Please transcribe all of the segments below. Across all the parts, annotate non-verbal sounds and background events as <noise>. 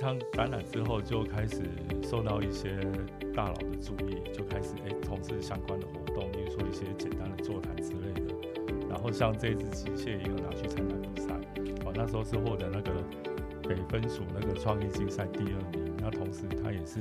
那一场展览之后，就开始受到一些大佬的注意，就开始哎从事相关的活动，比如说一些简单的座谈之类的。然后像这支机械也有拿去参加比赛，哦，那时候是获得那个北分署那个创意竞赛第二名，那同时他也是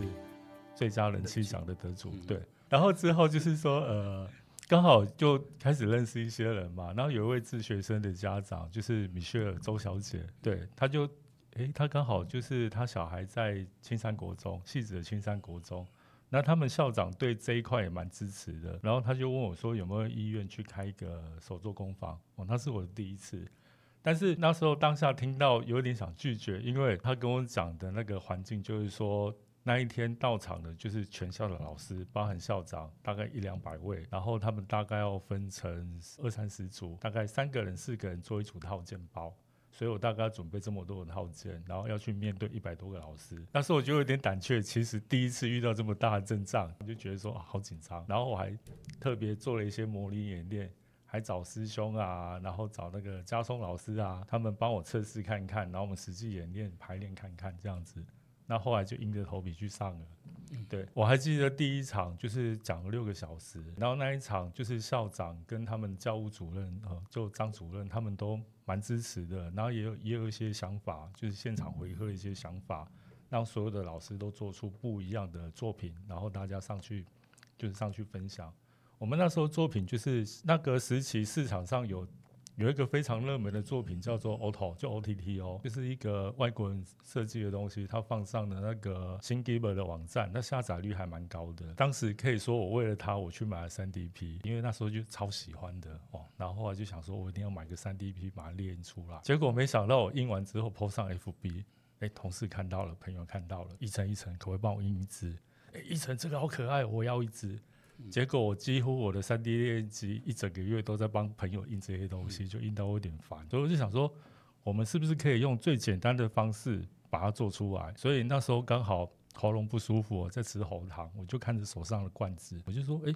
最佳人气奖的得主。对，然后之后就是说呃。刚好就开始认识一些人嘛，然后有一位自学生的家长就是米歇尔周小姐，对，他就，诶、他刚好就是他小孩在青山国中，戏子的青山国中，那他们校长对这一块也蛮支持的，然后他就问我说有没有意愿去开一个手作工坊，哦，那是我的第一次，但是那时候当下听到有点想拒绝，因为他跟我讲的那个环境就是说。那一天到场的就是全校的老师，包含校长，大概一两百位，然后他们大概要分成二三十组，大概三个人、四个人做一组套件包，所以我大概准备这么多的套件，然后要去面对一百多个老师。那时候我就有点胆怯，其实第一次遇到这么大的阵仗，我就觉得说好紧张。然后我还特别做了一些模拟演练，还找师兄啊，然后找那个嘉松老师啊，他们帮我测试看看，然后我们实际演练排练看看这样子。那后来就硬着头皮去上了，对，我还记得第一场就是讲了六个小时，然后那一场就是校长跟他们教务主任呃，就张主任他们都蛮支持的，然后也有也有一些想法，就是现场回馈一些想法，让所有的老师都做出不一样的作品，然后大家上去就是上去分享。我们那时候作品就是那个时期市场上有。有一个非常热门的作品叫做 Otto，就 O T T O，就是一个外国人设计的东西，他放上了那个 Thingiverse 的网站，那下载率还蛮高的。当时可以说我为了他，我去买了 3DP，因为那时候就超喜欢的哦。然后后来就想说，我一定要买个 3DP 把它练出来。结果没想到我印完之后 PO 上 F B，哎，同事看到了，朋友看到了，一层一层，可不可以帮我印一只？哎，一层这个好可爱，我要一只。结果我几乎我的三 D 打印机一整个月都在帮朋友印这些东西，就印到我有点烦，所以我就想说，我们是不是可以用最简单的方式把它做出来？所以那时候刚好喉咙不舒服，我在吃喉糖，我就看着手上的罐子，我就说，哎。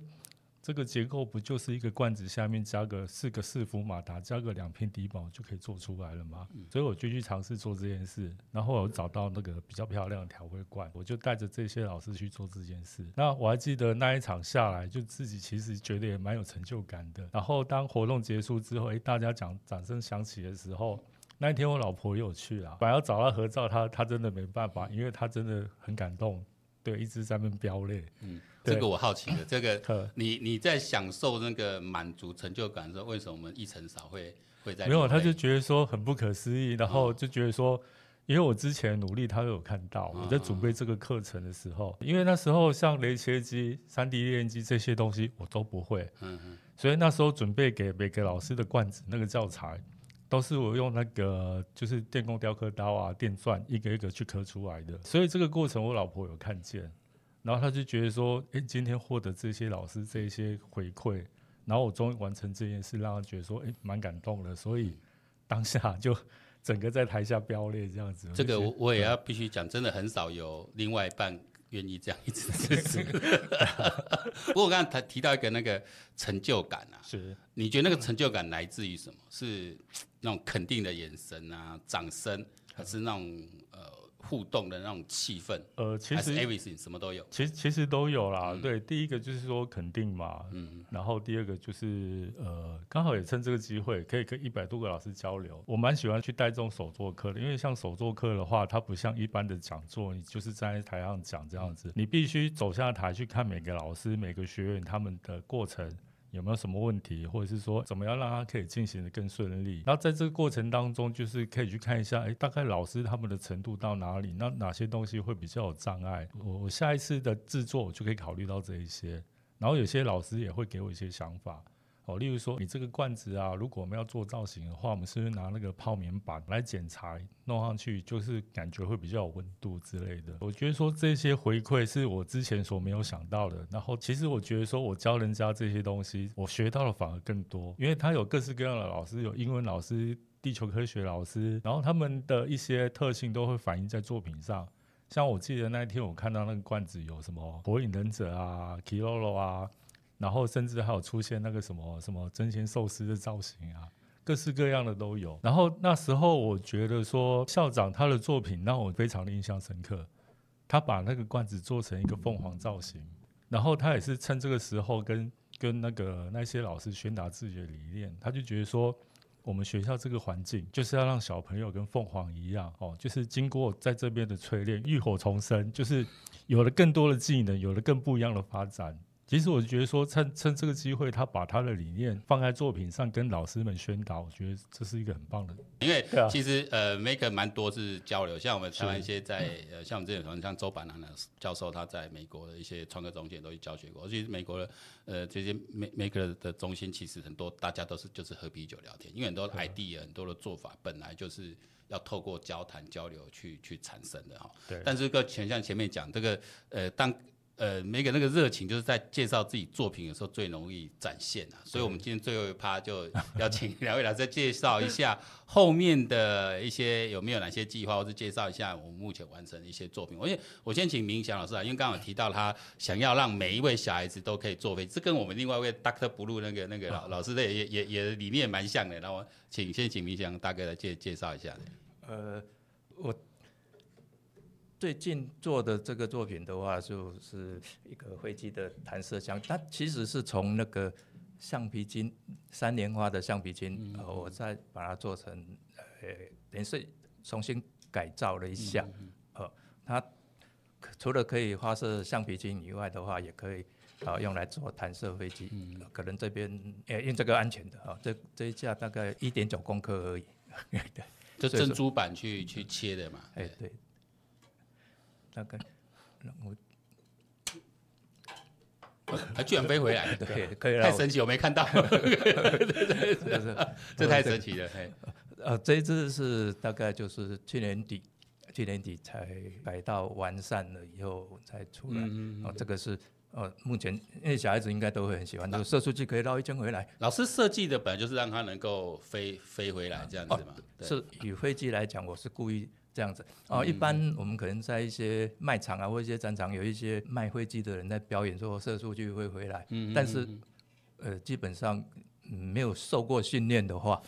这个结构不就是一个罐子下面加个四个四伏马达，加个两片底板就可以做出来了吗？嗯、所以我就去尝试做这件事，然后我找到那个比较漂亮的调味罐，我就带着这些老师去做这件事。那我还记得那一场下来，就自己其实觉得也蛮有成就感的。然后当活动结束之后，诶，大家讲掌声响起的时候，那一天我老婆也有去了，本来要找她合照，她她真的没办法，因为她真的很感动，对，一直在那边飙泪。嗯。这个我好奇的，这个 <laughs> 你你在享受那个满足成就感的时候，为什么我们一成少会会在？没有，他就觉得说很不可思议，然后就觉得说，因为我之前努力，他都有看到我在准备这个课程的时候，因为那时候像雷切机、三 D 列印机这些东西我都不会，嗯嗯，所以那时候准备给每个老师的罐子那个教材，都是我用那个就是电工雕刻刀啊、电钻一个一个去刻出来的，所以这个过程我老婆有看见。然后她就觉得说，哎、欸，今天获得这些老师这些回馈，然后我终于完成这件事，让她觉得说，哎、欸，蛮感动的。所以当下就整个在台下飙泪这样子。这个我我也要必须讲，真的很少有另外一半愿意这样一直支持。<laughs> 不过我刚才提提到一个那个成就感啊，是，你觉得那个成就感来自于什么？是那种肯定的眼神啊，掌声，还是那种呃？互动的那种气氛，呃，其实 everything 什么都有，其实其实都有啦。嗯、对，第一个就是说肯定嘛，嗯，然后第二个就是呃，刚好也趁这个机会可以跟一百多个老师交流。我蛮喜欢去带这种手作课的，因为像手作课的话，它不像一般的讲座，你就是站在台上讲这样子，嗯、你必须走下台去看每个老师、每个学员他们的过程。有没有什么问题，或者是说怎么样让他可以进行的更顺利？那在这个过程当中，就是可以去看一下，哎，大概老师他们的程度到哪里？那哪些东西会比较有障碍？我我下一次的制作我就可以考虑到这一些。然后有些老师也会给我一些想法。哦，例如说，你这个罐子啊，如果我们要做造型的话，我们是不是拿那个泡棉板来剪裁，弄上去就是感觉会比较有温度之类的？我觉得说这些回馈是我之前所没有想到的。然后，其实我觉得说我教人家这些东西，我学到的反而更多，因为他有各式各样的老师，有英文老师、地球科学老师，然后他们的一些特性都会反映在作品上。像我记得那一天我看到那个罐子有什么火影忍者啊、Kiroro 啊。然后甚至还有出现那个什么什么真鲜寿司的造型啊，各式各样的都有。然后那时候我觉得说校长他的作品让我非常的印象深刻，他把那个罐子做成一个凤凰造型，然后他也是趁这个时候跟跟那个那些老师宣达自己的理念，他就觉得说。我们学校这个环境就是要让小朋友跟凤凰一样哦，就是经过在这边的淬炼，浴火重生，就是有了更多的技能，有了更不一样的发展。其实我觉得说，趁趁这个机会，他把他的理念放在作品上，跟老师们宣导，我觉得这是一个很棒的。因为其实呃，Maker 蛮多是交流，像我们台湾一些在呃，像我们这种像周板南的教授，他在美国的一些创客中心都去教学过。其实美国的呃这些 Maker 的中心，其实很多大家都是就是喝啤酒聊天，因为很多 idea 很多的做法本来就是要透过交谈交流去去产生的哈。对。但是个前像前面讲这个呃当。呃，每个那个热情就是在介绍自己作品的时候最容易展现啊，所以我们今天最后一趴就邀请两位老师再介绍一下后面的一些有没有哪些计划，或者介绍一下我们目前完成的一些作品。我先我先请明祥老师啊，因为刚刚有提到他想要让每一位小孩子都可以坐飞机，这跟我们另外一位 Doctor Blue 那个那个老老师的也也也理念蛮像的。那我请先请明祥大哥来介介绍一下。呃，我。最近做的这个作品的话，就是一个飞机的弹射箱，它其实是从那个橡皮筋三连花的橡皮筋，呃，我再把它做成，呃，等于是重新改造了一下，呃，它除了可以发射橡皮筋以外的话，也可以啊用来做弹射飞机，可能这边呃用这个安全的啊，这这一架大概一点九公克而已，<laughs> 对，就珍珠板去去切的嘛，哎对。大概，我 <laughs> 还居然飞回来，<laughs> 对，可以了，太神奇，我没看到，<laughs> 这太神奇了，嘿。呃，这一只是大概就是去年底，去年底才改到完善了以后才出来，哦，这个是呃，目前因为小孩子应该都会很喜欢，就是射出去可以绕一圈回来。老师设计的本来就是让它能够飞飞回来这样子嘛，是以飞机来讲，我是故意。这样子。哦，一般我们可能在一些卖场啊，或一些展场，有一些卖飞机的人在表演说射出去会回来，但是呃，基本上没有受过训练的话，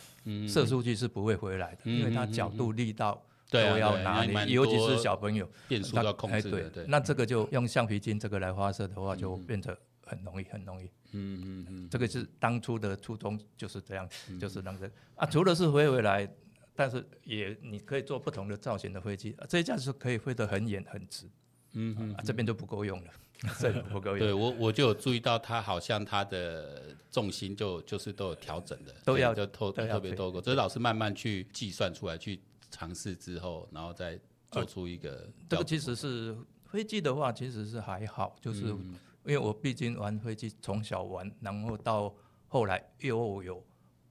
射出去是不会回来的，因为它角度、力道都要拿捏，尤其是小朋友。变速要控制。对，那这个就用橡皮筋这个来发射的话，就变得很容易，很容易。嗯嗯嗯，这个是当初的初衷就是这样，就是那个啊，除了是飞回来。但是也你可以做不同的造型的飞机，这一架是可以飞得很远很直，嗯嗯，啊、这边就不够用了，<laughs> 这不够用。对我我就有注意到它好像它的重心就就是都有调整的，都要就特特别多过，这是老师慢慢去计算出来去尝试之后，然后再做出一个、呃。这个其实是飞机的话，其实是还好，就是因为我毕竟玩飞机从小玩，然后到后来又有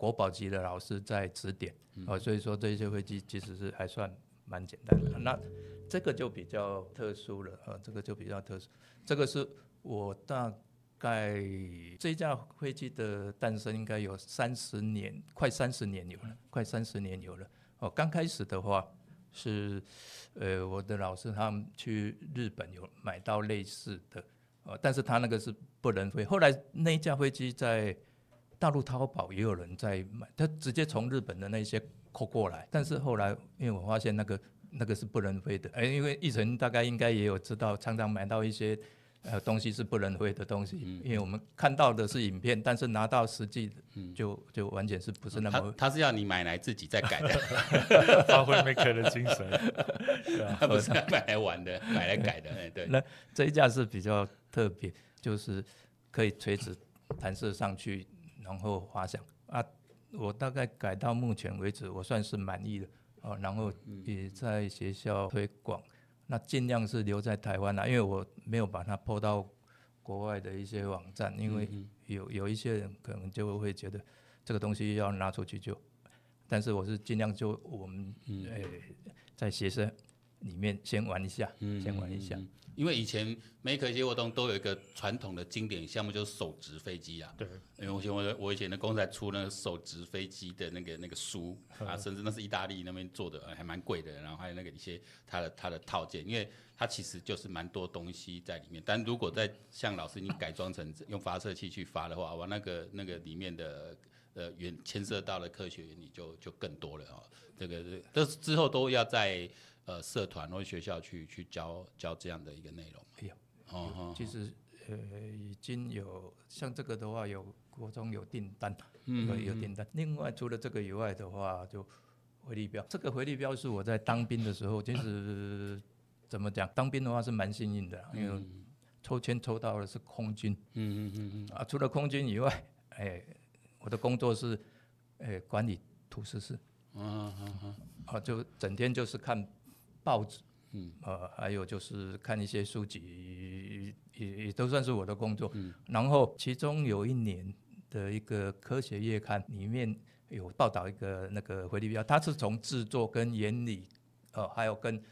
国宝级的老师在指点。哦，所以说这些飞机其实是还算蛮简单的。那这个就比较特殊了啊，这个就比较特殊。这个是我大概这一架飞机的诞生应该有三十年，快三十年有了，快三十年有了。哦，刚开始的话是呃我的老师他们去日本有买到类似的，哦，但是他那个是不能飞。后来那一架飞机在。大陆淘宝也有人在买，他直接从日本的那些扣过来，但是后来因为我发现那个那个是不能飞的，哎，因为一成大概应该也有知道，常常买到一些呃东西是不能飞的东西，嗯、因为我们看到的是影片，但是拿到实际就、嗯、就完全是不是那么。他他是要你买来自己再改的，<laughs> 发挥 Maker 的精神，<laughs> 他不是买来玩的，买来改的，哎，对。那这一架是比较特别，就是可以垂直弹射上去。然后滑翔啊，我大概改到目前为止，我算是满意的啊。然后也在学校推广，那尽量是留在台湾啦，因为我没有把它 po 到国外的一些网站，因为有有一些人可能就会觉得这个东西要拿出去就，但是我是尽量就我们诶、欸、在学生里面先玩一下，先玩一下。因为以前 Maker 一些活动都有一个传统的经典项目，就是手执飞机啊。对。因为我以前我我以前的公司还出那个手执飞机的那个那个书 <laughs> 啊，甚至那是意大利那边做的，还蛮贵的。然后还有那个一些它的它的套件，因为它其实就是蛮多东西在里面。但如果再像老师你改装成用发射器去发的话，哇，那个那个里面的呃原牵涉到的科学原理就就更多了啊。这个这之后都要在呃社团或学校去去教教这样的一个内容。哎呀，哦，其实呃已经有像这个的话，有国中有订单，嗯，有订单。另外除了这个以外的话，就回力标，这个回力标是我在当兵的时候，其实怎么讲，当兵的话是蛮幸运的，因为。抽签抽到的是空军，嗯嗯嗯嗯。啊，除了空军以外，哎，我的工作是，哎，管理图书室，嗯嗯嗯，啊，就整天就是看报纸，嗯，呃，还有就是看一些书籍，也也都算是我的工作。嗯，然后其中有一年的一个科学月刊里面有报道一个那个回力镖，它是从制作跟原理，呃，还有跟。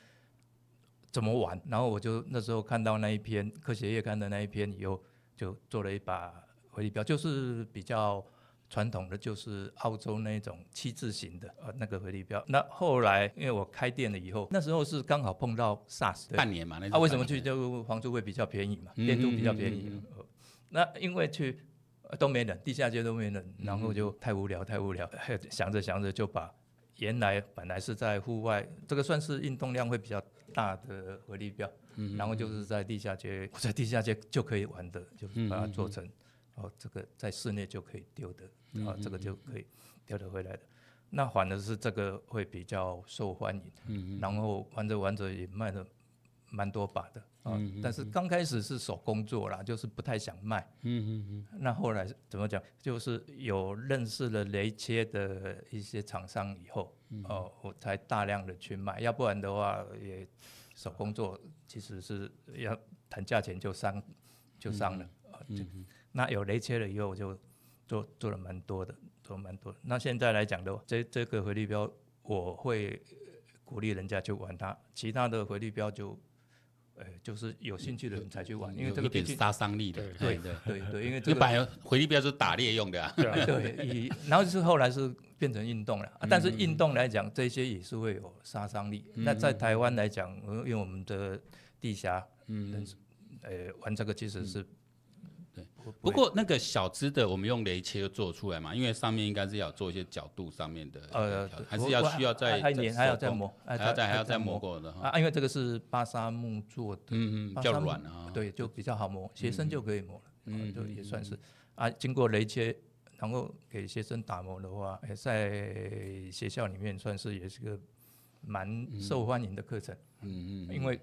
怎么玩？然后我就那时候看到那一篇科学月刊的那一篇以后，就做了一把回力镖，就是比较传统的，就是澳洲那种七字形的呃那个回力标。那后来因为我开店了以后，那时候是刚好碰到 SARS 半年嘛，那啊为什么去就房租会比较便宜嘛，店租比较便宜。那因为去都没人，地下街都没人，然后就太无聊太无聊，<laughs> 想着想着就把原来本来是在户外，这个算是运动量会比较。大的回力镖，然后就是在地下街，我在地下街就可以玩的，就是把它做成，哦，这个在室内就可以丢的，啊，这个就可以丢得回来的。那反而是这个会比较受欢迎，然后玩着玩着也卖了蛮多把的，啊，但是刚开始是手工做啦，就是不太想卖，那后来怎么讲，就是有认识了雷切的一些厂商以后。哦，我才大量的去卖，要不然的话，也手工做其实是要谈价钱就伤，就伤了。啊嗯、那有雷切了以后，我就做做了蛮多的，做蛮多的。那现在来讲的话，这这个回力镖，我会鼓励人家去玩它，其他的回力镖就。呃，就是有兴趣的人才去玩，因为这个有点杀伤力的。对对对对，因为这个摆回力镖是打猎用的啊。对，然后是后来是变成运动了，但是运动来讲，这些也是会有杀伤力。那在台湾来讲，因为我们的地狭，嗯，呃，玩这个其实是。对，不过那个小只的，我们用雷切做出来嘛，因为上面应该是要做一些角度上面的，呃，还是要需要再还还要再磨，还要再还要再磨过的哈。啊，因为这个是巴沙木做的，嗯嗯，比较软啊，对，就比较好磨，学生就可以磨了，嗯，就也算是啊，经过雷切，然后给学生打磨的话，在学校里面算是也是个蛮受欢迎的课程，嗯嗯，因为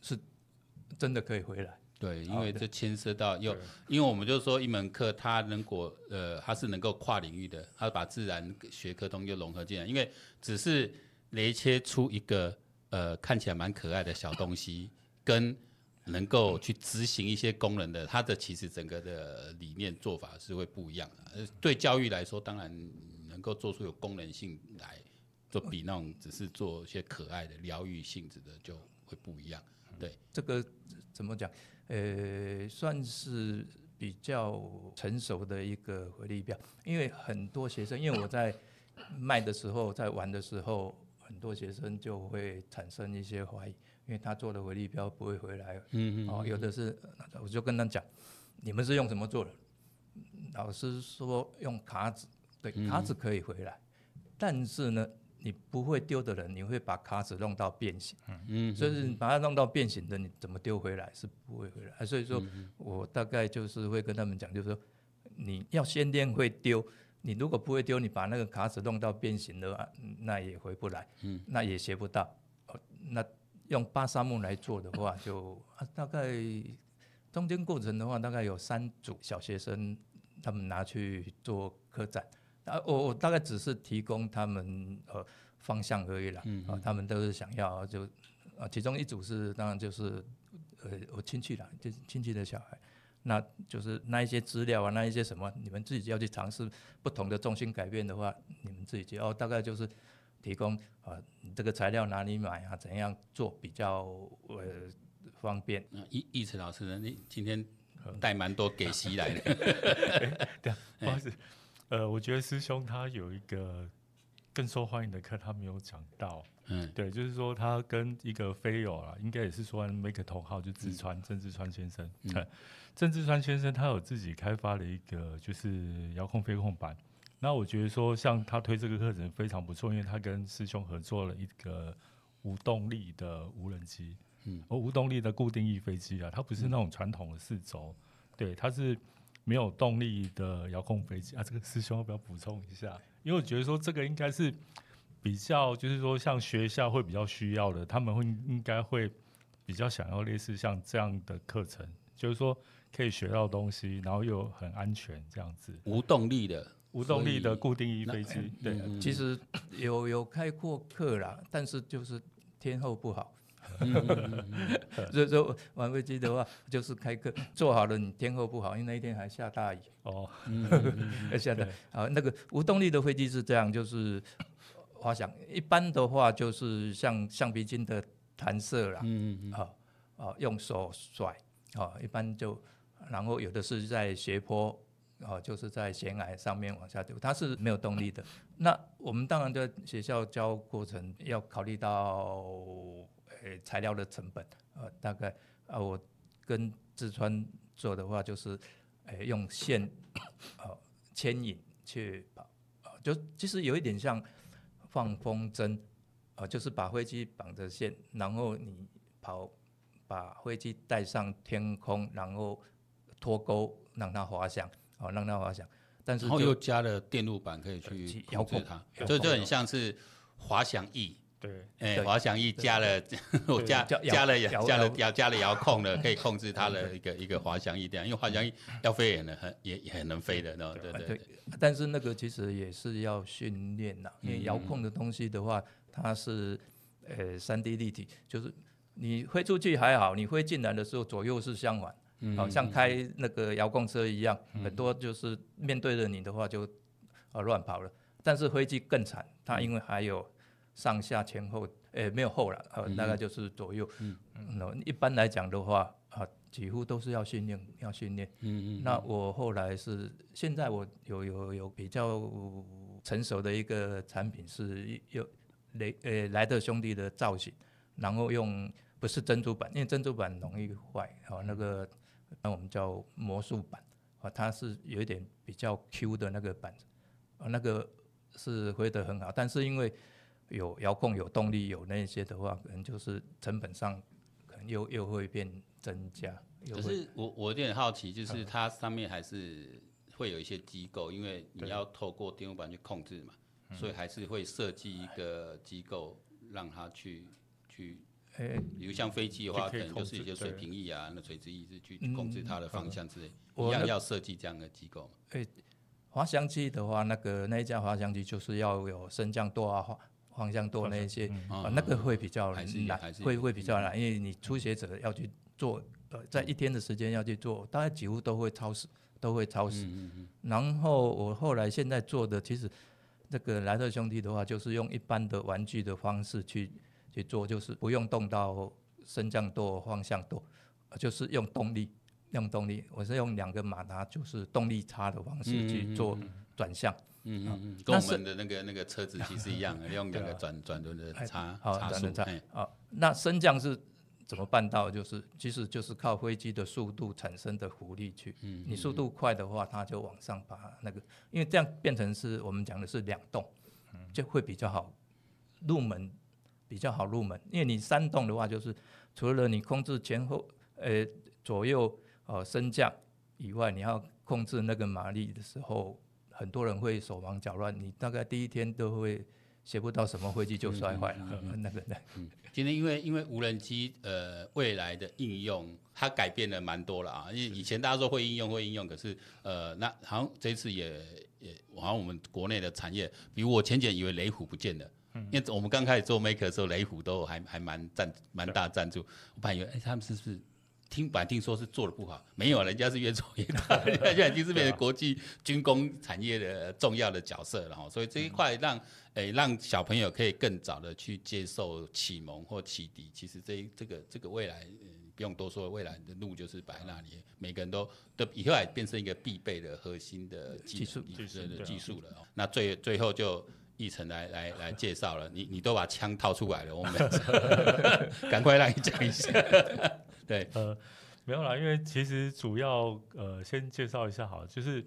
是真的可以回来。对，因为这牵涉到又，因为我们就是说一门课，它能够呃，它是能够跨领域的，它把自然学科东西融合进来。因为只是雷切出一个呃看起来蛮可爱的小东西，跟能够去执行一些功能的，它的其实整个的理念做法是会不一样的。呃，对教育来说，当然能够做出有功能性来，就比那种只是做一些可爱的疗愈性质的就会不一样。对，这个怎么讲？呃，算是比较成熟的一个回力标，因为很多学生，因为我在卖的时候，在玩的时候，很多学生就会产生一些怀疑，因为他做的回力标不会回来，嗯嗯，哦，有的是，我就跟他讲，你们是用什么做的？老师说用卡纸，对，卡纸可以回来，但是呢。你不会丢的人，你会把卡纸弄到变形，嗯嗯，所以你把它弄到变形的，你怎么丢回来是不会回来。所以说我大概就是会跟他们讲，就是说你要先练会丢，你如果不会丢，你把那个卡纸弄到变形的话，那也回不来，嗯，那也学不到。那用巴沙木来做的话就，就大概中间过程的话，大概有三组小学生，他们拿去做科展。啊，我我大概只是提供他们呃方向而已啦，嗯嗯啊，他们都是想要就啊，其中一组是当然就是呃我亲戚啦，就是亲戚的小孩，那就是那一些资料啊，那一些什么，你们自己要去尝试不同的重心改变的话，你们自己去哦，大概就是提供啊，这个材料哪里买啊，怎样做比较呃方便。那易易慈老师呢？你今天带蛮多给息来的，<laughs> 对，不好意思。呃，我觉得师兄他有一个更受欢迎的课，他没有讲到。嗯，对，就是说他跟一个飞友啊，应该也是说 make 同号，就志川郑志川先生。嗯，郑志川先生他有自己开发了一个就是遥控飞控板，那我觉得说，像他推这个课程非常不错，因为他跟师兄合作了一个无动力的无人机，嗯，而无动力的固定翼飞机啊，它不是那种传统的四轴，嗯，对，它是没有动力的遥控飞机啊。这个师兄要不要补充一下？因为我觉得说这个应该是比较，就是说像学校会比较需要的，他们会应该会比较想要类似像这样的课程，就是说可以学到东西，然后又很安全这样子。无动力的。无动力的固定翼飞机，对，其实有有开过课啦，但是就是天候不好，<laughs> 所以说玩飞机的话，就是开课做好了，你天候不好，因为那一天还下大雨哦，还 <laughs> 下大雨啊。那个无动力的飞机是这样，就是滑翔，一般的话就是像橡皮筋的弹射啦，嗯嗯啊啊，用手甩啊，一般就，然后有的是在斜坡。哦，就是在悬崖上面往下丢，它是没有动力的。那我们当然在学校教过程要考虑到呃材料的成本，呃大概啊我跟志川做的话就是，呃用线呃牵引去跑，就其实有一点像放风筝，呃就是把飞机绑着线，然后你跑把飞机带上天空，然后脱钩让它滑翔。好，让它滑翔，但是然后又加了电路板可以去遥控它，这就很像是滑翔翼。<laughs> 对，哎、欸，滑翔翼加了我加加了加了遥加了遥控的，<laughs> 可以控制它的一个一个滑翔翼这样，因为滑翔翼要飞也能很也也很能飞的，对对对，对。但是那个其实也是要训练呐，因为遥控的东西的话，它是呃三 D 立体，就是你飞出去还好，你飞进来的时候左右是相反。好像开那个遥控车一样，很多就是面对着你的话就呃乱跑了。但是飞机更惨，它因为还有上下前后，诶没有后了，呃大概就是左右。嗯嗯。一般来讲的话，啊几乎都是要训练，要训练。嗯嗯。那我后来是现在我有有有比较成熟的一个产品是有雷呃莱特兄弟的造型，然后用不是珍珠板，因为珍珠板容易坏，好那个。那我们叫魔术板啊，它是有一点比较 Q 的那个板子，啊，那个是回得很好，但是因为有遥控、有动力、有那些的话，可能就是成本上可能又又会变增加。可是我我有点好奇，就是它上面还是会有一些机构，因为你要透过电路板去控制嘛，所以还是会设计一个机构让它去去。诶，比如像飞机的话，可能就是一些水平翼啊，那垂直翼是去控制它的方向之类，嗯、一样要设计这样的机构。诶，滑翔机的话，那个那一架滑翔机就是要有升降舵啊、方方向舵那一些，嗯、啊，那个会比较难，会会比较难，因为你初学者要去做，呃，在一天的时间要去做，大概几乎都会超时，都会超时。然后我后来现在做的，其实这个莱特兄弟的话，就是用一般的玩具的方式去。去做就是不用动到升降舵、方向舵，就是用动力，用动力。我是用两个马达，就是动力差的方式去做转向。嗯嗯嗯，跟我们的那个那个车子 <laughs> 其实一样，用两个转转轮的差差速。好，那升降是怎么办到？就是其实就是靠飞机的速度产生的浮力去。嗯，你速度快的话，它就往上爬那个，因为这样变成是我们讲的是两动，就会比较好入门。比较好入门，因为你三动的话，就是除了你控制前后、呃左右、呃升降以外，你要控制那个马力的时候，很多人会手忙脚乱，你大概第一天都会学不到什么飞机就摔坏了。<laughs> 那个的。嗯，今天因为因为无人机呃未来的应用，它改变了蛮多了啊。因为以前大家说会应用会应用，可是呃那好像这次也也好像我们国内的产业，比如我前几以为雷虎不见了。因为我们刚开始做 Maker 的时候，雷虎都还还蛮赞蛮大赞助，我本来以为哎他们是不是听本来听说是做的不好，<laughs> 没有，人家是越做越大，<laughs> 现在已经是变成国际军工产业的重要的角色了哈，所以这一块让哎让小朋友可以更早的去接受启蒙或启迪，其实这这个这个未来不用多说，未来的路就是摆在那里，每个人都都以后也变成一个必备的核心的技术技术的技术了哦，那最最后就。议程来来来介绍了，你你都把枪掏出来了，我们 <laughs> 赶快让你讲一下。对，呃，没有啦，因为其实主要呃先介绍一下好了，就是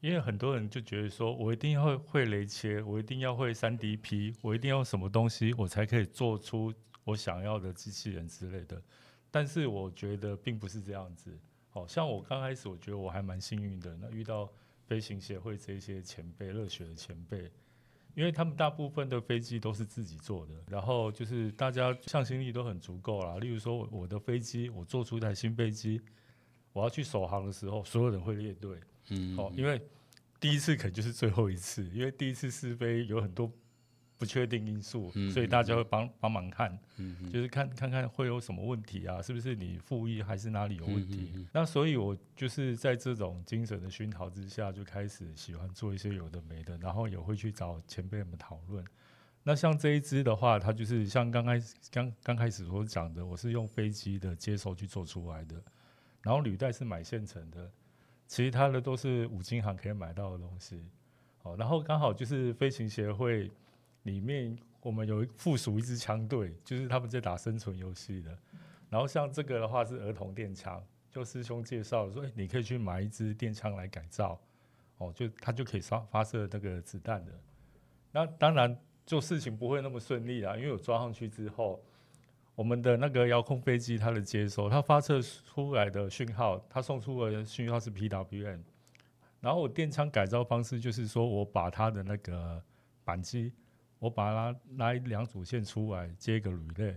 因因为很多人就觉得说，我一定要会会雷切，我一定要会三 D P，我一定要什么东西，我才可以做出我想要的机器人之类的。但是我觉得并不是这样子。好像我刚开始，我觉得我还蛮幸运的，那遇到飞行协会这些前辈，热血的前辈，因为他们大部分的飞机都是自己做的，然后就是大家向心力都很足够啦。例如说，我的飞机，我做出一台新飞机，我要去首航的时候，所有人会列队。嗯，好，因为第一次可能就是最后一次，因为第一次试飞有很多不确定因素，嗯、所以大家会帮帮忙看，嗯、就是看看看会有什么问题啊，是不是你复议还是哪里有问题？嗯、那所以我就是在这种精神的熏陶之下，就开始喜欢做一些有的没的，然后也会去找前辈们讨论。那像这一支的话，它就是像刚开始刚刚开始所讲的，我是用飞机的接收去做出来的，然后履带是买现成的。其他的都是五金行可以买到的东西，好，然后刚好就是飞行协会里面，我们有附属一支枪队，就是他们在打生存游戏的。然后像这个的话是儿童电枪，就师兄介绍说，哎，你可以去买一支电枪来改造，哦，就它就可以发发射那个子弹的。那当然做事情不会那么顺利啊，因为我装上去之后。我们的那个遥控飞机，它的接收，它发射出来的讯号，它送出的讯号是 PWM。然后我电枪改造方式就是说，我把它的那个扳机，我把它拉两组线出来接一个铝类。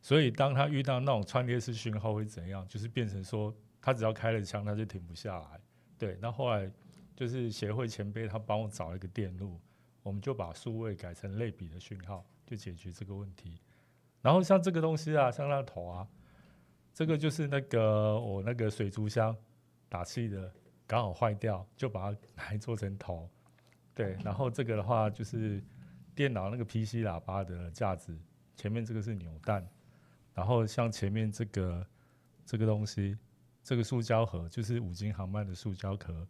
所以当他遇到那种串列式讯号会怎样？就是变成说，他只要开了枪，他就停不下来。对，那后来就是协会前辈他帮我找了一个电路，我们就把数位改成类比的讯号，就解决这个问题。然后像这个东西啊，像那个头啊，这个就是那个我那个水族箱打气的，刚好坏掉，就把它来做成头。对，然后这个的话就是电脑那个 PC 喇叭的架子，前面这个是扭蛋，然后像前面这个这个东西，这个塑胶盒就是五金航班的塑胶壳，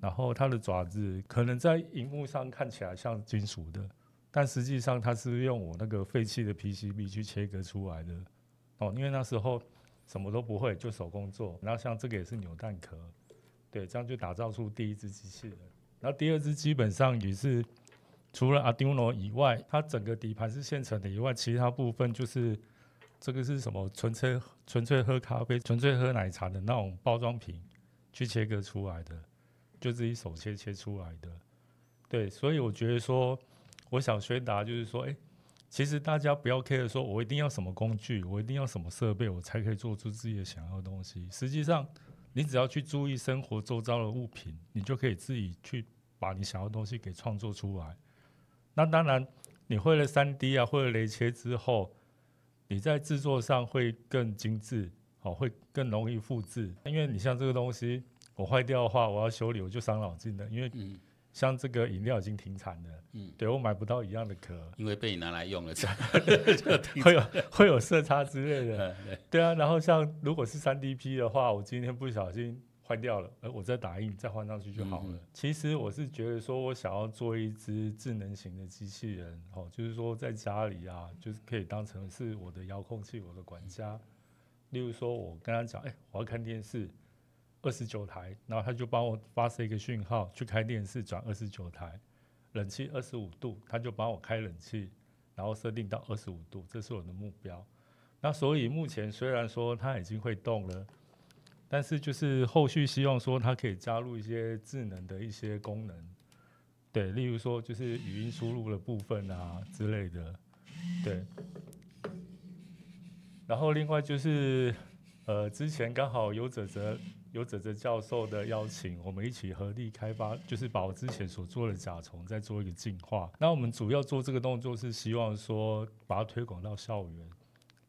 然后它的爪子可能在荧幕上看起来像金属的。但实际上，它是用我那个废弃的 PCB 去切割出来的哦。因为那时候什么都不会，就手工做。然后像这个也是扭蛋壳，对，这样就打造出第一只机器人。然后第二只基本上也是除了 Arduino 以外，它整个底盘是现成的以外，其他部分就是这个是什么？纯粹纯粹喝咖啡、纯粹喝奶茶的那种包装瓶去切割出来的，就自己手切切出来的。对，所以我觉得说。我想宣达就是说，哎，其实大家不要 care 说，我一定要什么工具，我一定要什么设备，我才可以做出自己的想要的东西。实际上，你只要去注意生活周遭的物品，你就可以自己去把你想要的东西给创作出来。那当然，你会了三 D 啊，会了雷切之后，你在制作上会更精致，哦，会更容易复制。因为你像这个东西，我坏掉的话，我要修理，我就伤脑筋了，因为。嗯像这个饮料已经停产了，嗯，对，我买不到一样的壳，因为被你拿来用了，<laughs> 会有会有色差之类的，<laughs> 对啊。然后像如果是三 D P 的话，我今天不小心坏掉了，呃，我再打印再换上去就好了。嗯、其实我是觉得说，我想要做一只智能型的机器人，哦，就是说在家里啊，就是可以当成是我的遥控器，我的管家。例如说，我跟他讲，哎、欸，我要看电视。二十九台，然后他就帮我发射一个讯号去开电视，转二十九台，冷气二十五度，他就帮我开冷气，然后设定到二十五度，这是我的目标。那所以目前虽然说它已经会动了，但是就是后续希望说它可以加入一些智能的一些功能，对，例如说就是语音输入的部分啊之类的，对。然后另外就是呃，之前刚好有泽泽。有泽泽教授的邀请，我们一起合力开发，就是把我之前所做的甲虫再做一个进化。那我们主要做这个动作是希望说把它推广到校园。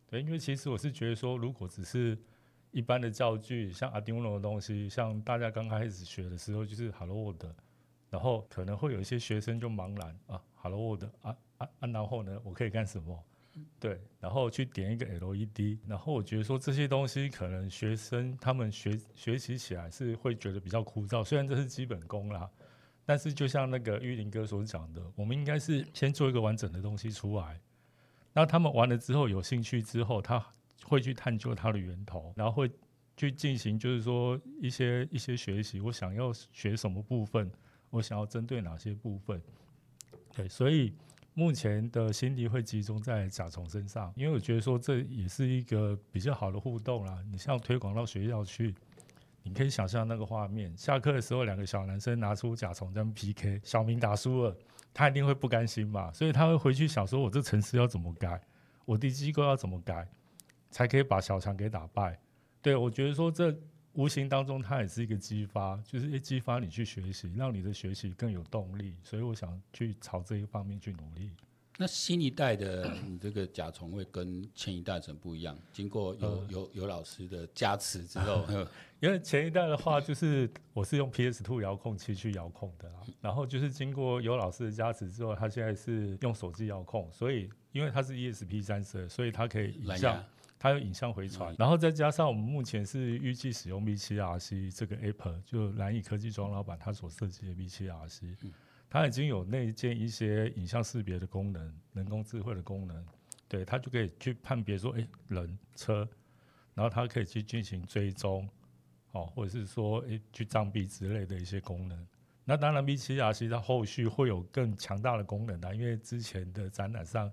对，因为其实我是觉得说，如果只是一般的教具，像 Arduino 的东西，像大家刚开始学的时候就是 Hello World，然后可能会有一些学生就茫然啊，Hello World 啊啊啊，然后呢，我可以干什么？对，然后去点一个 LED，然后我觉得说这些东西可能学生他们学学习起来是会觉得比较枯燥，虽然这是基本功啦，但是就像那个玉林哥所讲的，我们应该是先做一个完整的东西出来，那他们玩了之后有兴趣之后，他会去探究它的源头，然后会去进行，就是说一些一些学习，我想要学什么部分，我想要针对哪些部分，对，所以目前的心力会集中在甲虫身上，因为我觉得说这也是一个比较好的互动啦。你像推广到学校去，你可以想象那个画面，下课的时候两个小男生拿出甲虫这样 PK，小明打输了，他一定会不甘心嘛，所以他会回去想说，我这程式要怎么改，我的机构要怎么改，才可以把小强给打败。对，我觉得说这无形当中它也是一个激发，就是一激发你去学习，让你的学习更有动力。所以我想去朝这一方面去努力。那新一代的你这个甲虫会跟前一代怎么不一样？经过有、呃、有有老师的加持之后 <laughs> <laughs> 因为前一代的话就是我是用 PS Two 遥控器去遥控的啦，然后就是经过有老师的加持之后，他现在是用手机遥控，所以因为它是 ESP 三十，所以它可以影像。还有影像回传，然后再加上我们目前是预计使用 V7RC 这个 App，就蓝蚁科技庄老板他所设计的 V7RC，它已经有内建一些影像识别的功能，人工智慧的功能，对，它就可以去判别说，哎，人车，然后它可以去进行追踪，哦，或者是说，哎，去障壁之类的一些功能。那当然 V7RC 它后续会有更强大的功能的，因为之前的展览上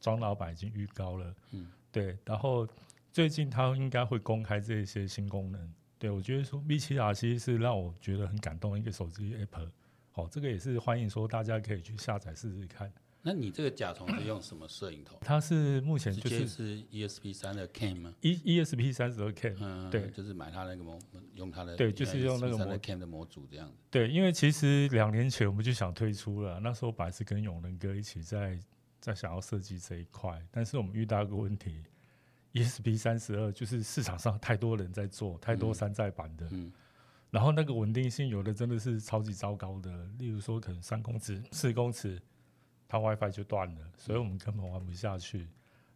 庄老板已经预告了，嗯。对，然后最近它应该会公开这些新功能。对，我觉得说 V7RC 是让我觉得很感动的一个手机 App。哦，这个也是欢迎说大家可以去下载试试看。那你这个甲虫是用什么摄影头？它是目前就是是 ESP 三的 Cam 吗？E ESP 三十二 Cam。嗯，对，就是买它那个模，用它的对，就是用那个模 Cam 的模组这样子。对，因为其实两年前我们就想推出了，那时候本来是跟永仁哥一起在。在想要设计这一块，但是我们遇到一个问题，ESP 三十二就是市场上太多人在做，太多山寨版的，然后那个稳定性有的真的是超级糟糕的，例如说可能三公尺、四公尺，它 WiFi 就断了，所以我们根本玩不下去。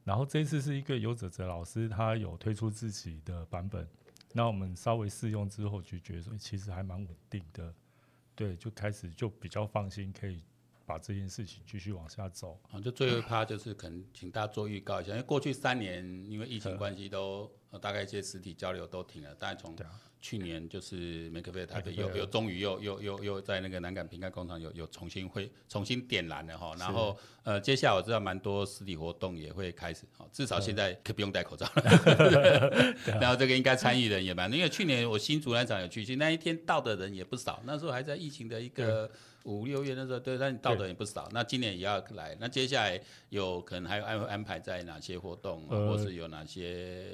然后这一次是一个游哲哲老师，他有推出自己的版本，那我们稍微试用之后就觉得说，其实还蛮稳定的，对，就开始就比较放心，可以。把这件事情继续往下走。啊，就最后一趴就是可能请大家做预告一下，因为过去三年因为疫情关系都大概一些实体交流都停了，大概从去年就是 Maker Faire 台北又又终于又又又又在那个南港瓶盖工厂有有重新会重新点燃了哈，然后呃接下来我知道蛮多实体活动也会开始，至少现在可以不用戴口罩了，<laughs> 然后这个应该参与的人也蛮，因为去年我新竹那场有去，其实那一天到的人也不少，那时候还在疫情的一个。五六月那时候，对，但你到的也不少。那今年也要来，那接下来有可能还有安安排在哪些活动，呃、或是有哪些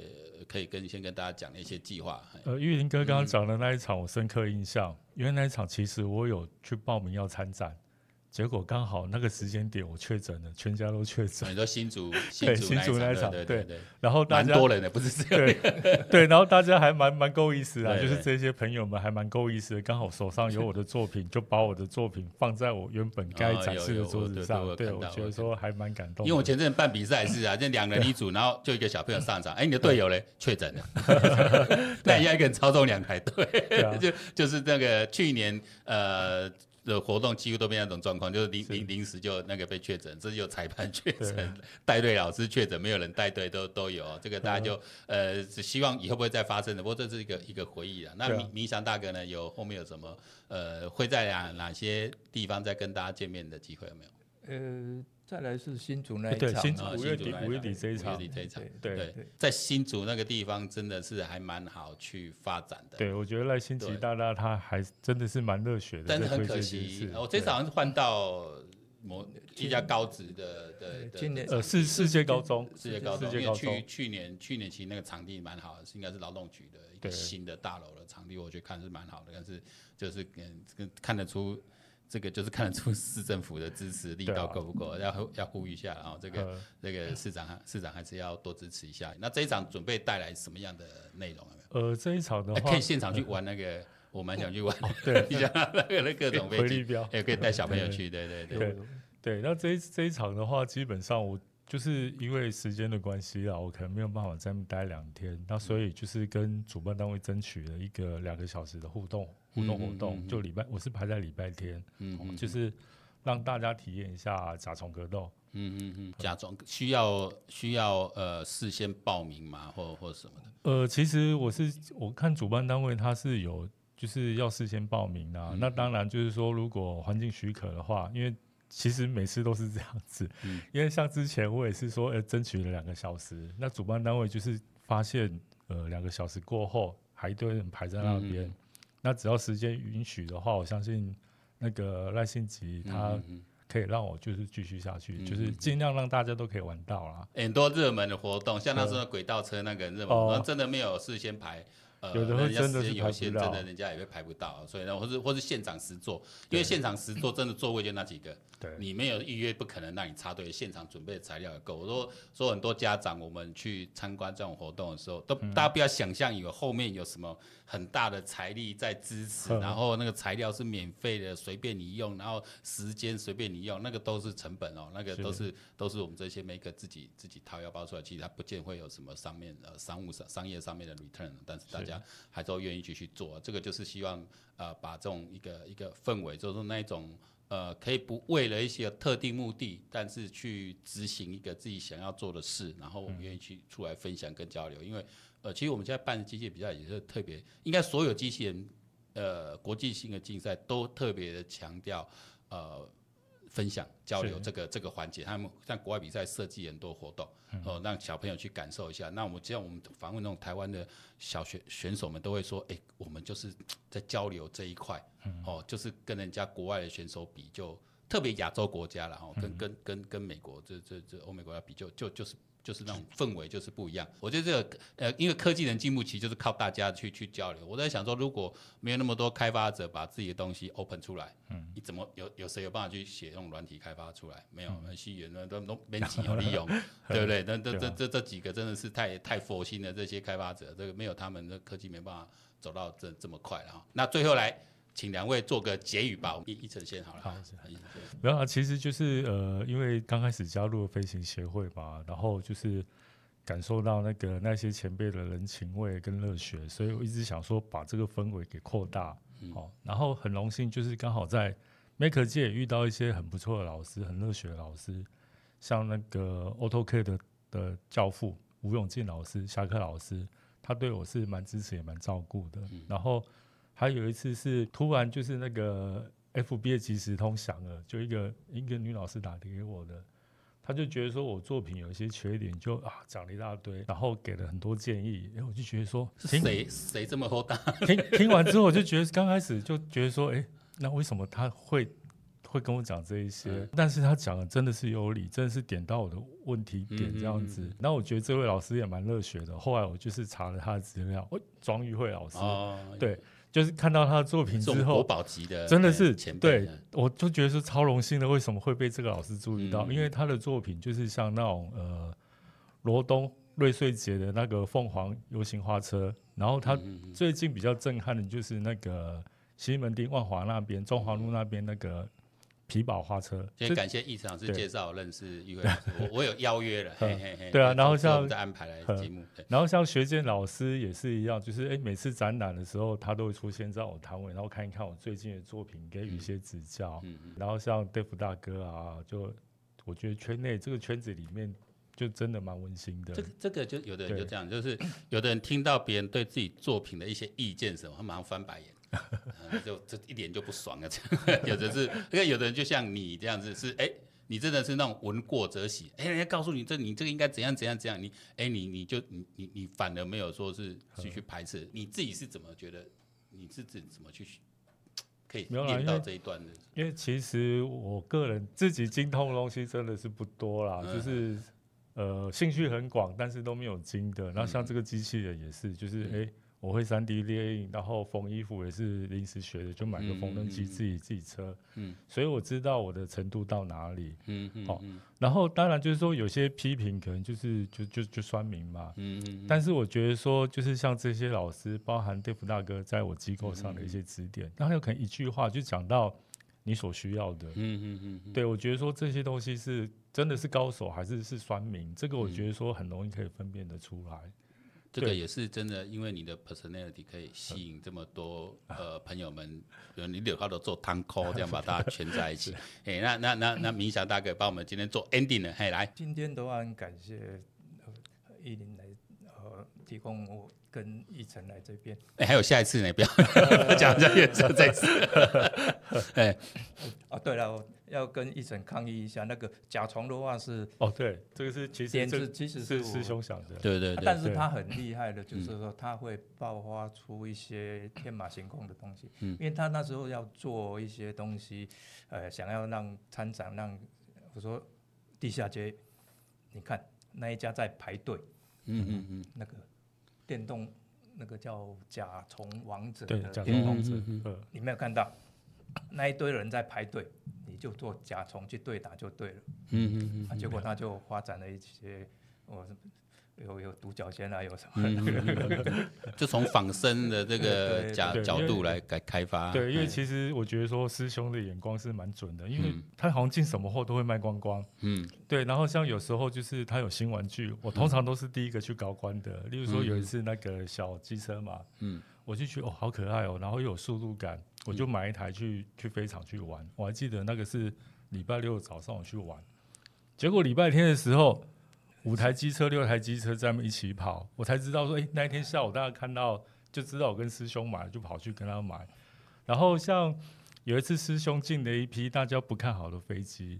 可以跟先跟大家讲的一些计划？呃，玉林哥刚刚讲的那一场，我深刻印象，嗯、因为那一场其实我有去报名要参战。结果刚好那个时间点我确诊了，全家都确诊。你说新竹，<laughs> 新竹那一场，对对对。然后大家蛮多人的，不是这样。对 <laughs> 对，然后大家还蛮蛮够意思啊，就是这些朋友们还蛮够意思的，刚好手上有我的作品，就把我的作品放在我原本该展示的桌子上。对，我觉得说还蛮感动。因为我前阵办比赛是啊，这两人一组，然后就一个小朋友上场，<laughs> 哎，你的队友嘞确诊了，那要一个人操纵两台队，就就是那个去年呃。的活动几乎都变那种状况，就是临临临时就那个被确诊，这就裁判确诊，带队老师确诊，没有人带队都都有，这个大家就呃只希望以后不会再发生的。不过这是一个一个回忆啊。那明明祥大哥呢，有后面有什么呃会在哪哪些地方再跟大家见面的机会有没有？呃。再来是新竹那一场，新竹五月底五月底这一场，对对，在新竹那个地方真的是还蛮好去发展的。对，我觉得赖新奇大大他还真的是蛮热血的。但是很可惜，我这场是换到某一家高职的的的，呃，世世界高中，世界高中。因为去去年去年其实那个场地蛮好的，是应该是劳动局的一个新的大楼的场地，我觉得看是蛮好的，但是就是嗯看得出。这个就是看得出市政府的支持力道够不够，要要呼吁一下，然后这个这个市长市长还是要多支持一下。那这一场准备带来什么样的内容？呃，这一场的话，可以现场去玩那个，我蛮想去玩。对，<laughs> 你想那个那各种飞机，也可以带小朋友去。对对对对。那这一这一场的话，基本上我就是因为时间的关系啊，我可能没有办法在那边待两天，那所以就是跟主办单位争取了一个两个小时的互动。互动活动就礼拜，我是排在礼拜天，嗯，就是让大家体验一下甲虫格斗，嗯嗯嗯，甲虫需要需要呃事先报名吗，或或什么的。呃，其实我是我看主办单位他是有就是要事先报名啊。嗯、那当然就是说，如果环境许可的话，因为其实每次都是这样子。嗯、<laughs> 因为像之前我也是说，呃，争取了两个小时，那主办单位就是发现，呃，两个小时过后还一堆人排在那边。嗯、那只要时间允许的话，我相信那个赖信吉他。可以让我就是继续下去，嗯、就是尽量让大家都可以玩到啦。很多热门的活动，像那时候轨道车那个热门，哦、真的没有事先排。有的会真的是有些真的人家也会排不到，所以呢，或是或是现场实做，因为现场实做真的座位就那几个，对，你没有预约不可能让你插队。现场准备的材料也够。我说说很多家长，我们去参观这种活动的时候，都大家不要想象有后面有什么很大的财力在支持，然后那个材料是免费的，随便你用，然后时间随便你用，那个都是成本哦，那个都是都是我们这些每个自己自己掏腰包出来，其实它不见会有什么上面呃商务上商业上面的 return，但是大家。还都愿意继续做，这个就是希望呃把这种一个一个氛围，就是那一种呃可以不为了一些特定目的，但是去执行一个自己想要做的事，然后我们愿意去出来分享跟交流。因为呃其实我们现在办的机械比赛也是特别，应该所有机器人呃国际性的竞赛都特别的强调呃。分享交流这个这个环节，他们像国外比赛设计很多活动，哦，让小朋友去感受一下。那我们这样我们访问那种台湾的小选选手们，都会说，哎、欸，我们就是在交流这一块，哦，就是跟人家国外的选手比，就特别亚洲国家了，哦，跟跟跟跟美国这这这欧美国家比就，就就就是。就是那种氛围就是不一样。我觉得这个呃，因为科技人进步其实就是靠大家去去交流。我在想说，如果没有那么多开发者把自己的东西 open 出来，嗯，你怎么有有谁有办法去写那种软体开发出来？没有，那西元呢都都 <laughs> 编辑有利用，<laughs> 对不对？那这这这这几个真的是太太佛心的这些开发者，这个没有他们的科技没办法走到这这么快了哈。那最后来。请两位做个结语吧，我们一一先好了。好，没有啊，其实就是呃，因为刚开始加入了飞行协会嘛，然后就是感受到那个那些前辈的人情味跟热血，所以我一直想说把这个氛围给扩大。好、嗯哦，然后很荣幸就是刚好在 Maker 界也遇到一些很不错的老师，很热血的老师，像那个 AutoCAD 的的教父吴永进老师、侠客老师，他对我是蛮支持也蛮照顾的，嗯、然后。还有一次是突然就是那个 FB 的即时通响了，就一个一个女老师打给我的，她就觉得说我作品有一些缺点，就啊讲了一大堆，然后给了很多建议，哎，我就觉得说谁谁这么厚道？听听完之后，我就觉得刚开始就觉得说，哎，那为什么他会会跟我讲这一些？嗯、但是他讲的真的是有理，真的是点到我的问题点这样子。那、嗯嗯嗯、我觉得这位老师也蛮热血的。后来我就是查了他的资料，哦，庄玉慧老师，哦、对。就是看到他的作品之后，国宝级的，真的是对，我就觉得是超荣幸的。为什么会被这个老师注意到？因为他的作品就是像那种呃，罗东瑞穗节的那个凤凰游行花车，然后他最近比较震撼的就是那个西门町万华那边中华路那边那个。皮宝花车，先感谢易成老师介绍认识玉慧老师，我 <laughs> 我有邀约了，嘿嘿嘿。对啊，然后像再安排来节目，然后像学健老师也是一样，就是哎，每次展览的时候他都会出现在我摊位，然后看一看我最近的作品，给予一些指教。嗯嗯。然后像 Dave 大哥啊，就我觉得圈内这个圈子里面就真的蛮温馨的。这个这个就有的人就这样，就是有的人听到别人对自己作品的一些意见什么，他马上翻白眼。就这一点就不爽啊，这样 <laughs> 有的是，因为有的人就像你这样子，是哎、欸，你真的是那种闻过则喜，哎、欸，人家告诉你这你这个应该怎样怎样怎样，你哎、欸、你你就你你你反而没有说是去去排斥，你自己是怎么觉得？你自己怎么去可以练到这一段的？因为其实我个人自己精通的东西真的是不多啦，就是呃兴趣很广，但是都没有精的。然后像这个机器人也是，就是哎。欸我会三 D 列印，然后缝衣服也是临时学的，就买个缝纫机自己自己车。嗯，所以我知道我的程度到哪里。嗯嗯。好，然后当然就是说有些批评可能就是就就就酸民嘛。嗯嗯。但是我觉得说就是像这些老师，包含 Dave 大哥在我机构上的一些指点，那他有可能一句话就讲到你所需要的。嗯嗯嗯。对，我觉得说这些东西是真的是高手还是是酸民，这个我觉得说很容易可以分辨得出来。这个也是真的，因为你的 personality 可以吸引这么多呃朋友们，比如你留他都做汤 call 这样把大家圈在一起。<laughs> 哎，那那那那明祥大哥帮我们今天做 ending 了，嘿，来，今天的话很感谢一林来呃提供我。跟奕晨来这边，哎、欸，还有下一次呢？不要 <laughs> 讲这些，说这次。哎，哦，对了，我要跟奕晨抗议一下，那个甲虫的话是哦，对，这个是其实这其实是师兄想的，对对对。但是他很厉害的，就是说他会爆发出一些天马行空的东西，嗯，因为他那时候要做一些东西，呃，想要让参展，让我说地下街，你看那一家在排队，嗯嗯嗯，那个。电动那个叫甲虫王者的电动车，你没有看到那一堆人在排队，你就做甲虫去对打就对了。嗯嗯嗯，结果他就发展了一些，我。有有独角仙啊，有什么？嗯、<laughs> 就从仿生的这个角角度来开开发。对，因为其实我觉得说师兄的眼光是蛮准的，因为他好像进什么货都会卖光光。嗯，对。然后像有时候就是他有新玩具，我通常都是第一个去搞官的。例如说有一次那个小机车嘛，嗯，我就觉得哦好可爱哦，然后又有速度感，我就买一台去去飞场去玩。我还记得那个是礼拜六早上我去玩，结果礼拜天的时候。五台机车，六台机车在那一起跑，我才知道说，哎、欸，那一天下午大家看到就知道我跟师兄买，就跑去跟他买。然后像有一次师兄进了一批大家不看好的飞机，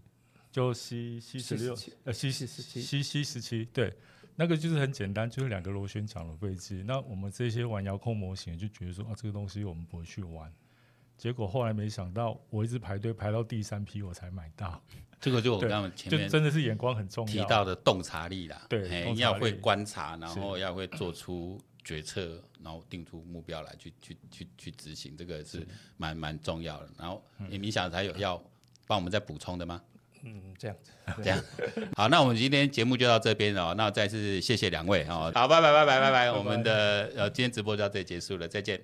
就 C C 十六呃 C C 十七 C C 十七，对，那个就是很简单，就是两个螺旋桨的飞机。那我们这些玩遥控模型就觉得说，啊，这个东西我们不会去玩。结果后来没想到，我一直排队排到第三批我才买到。这个就我刚刚前面真的是眼光很重要提到的洞察力啦，对，要会观察，然后要会做出决策，然后定出目标来去去去去执行，这个是蛮蛮重要的。然后你明想还有要帮我们再补充的吗？嗯，这样子，这样。好，那我们今天节目就到这边哦。那再次谢谢两位哦。好，拜拜拜拜拜拜。我们的呃今天直播就到这里结束了，再见。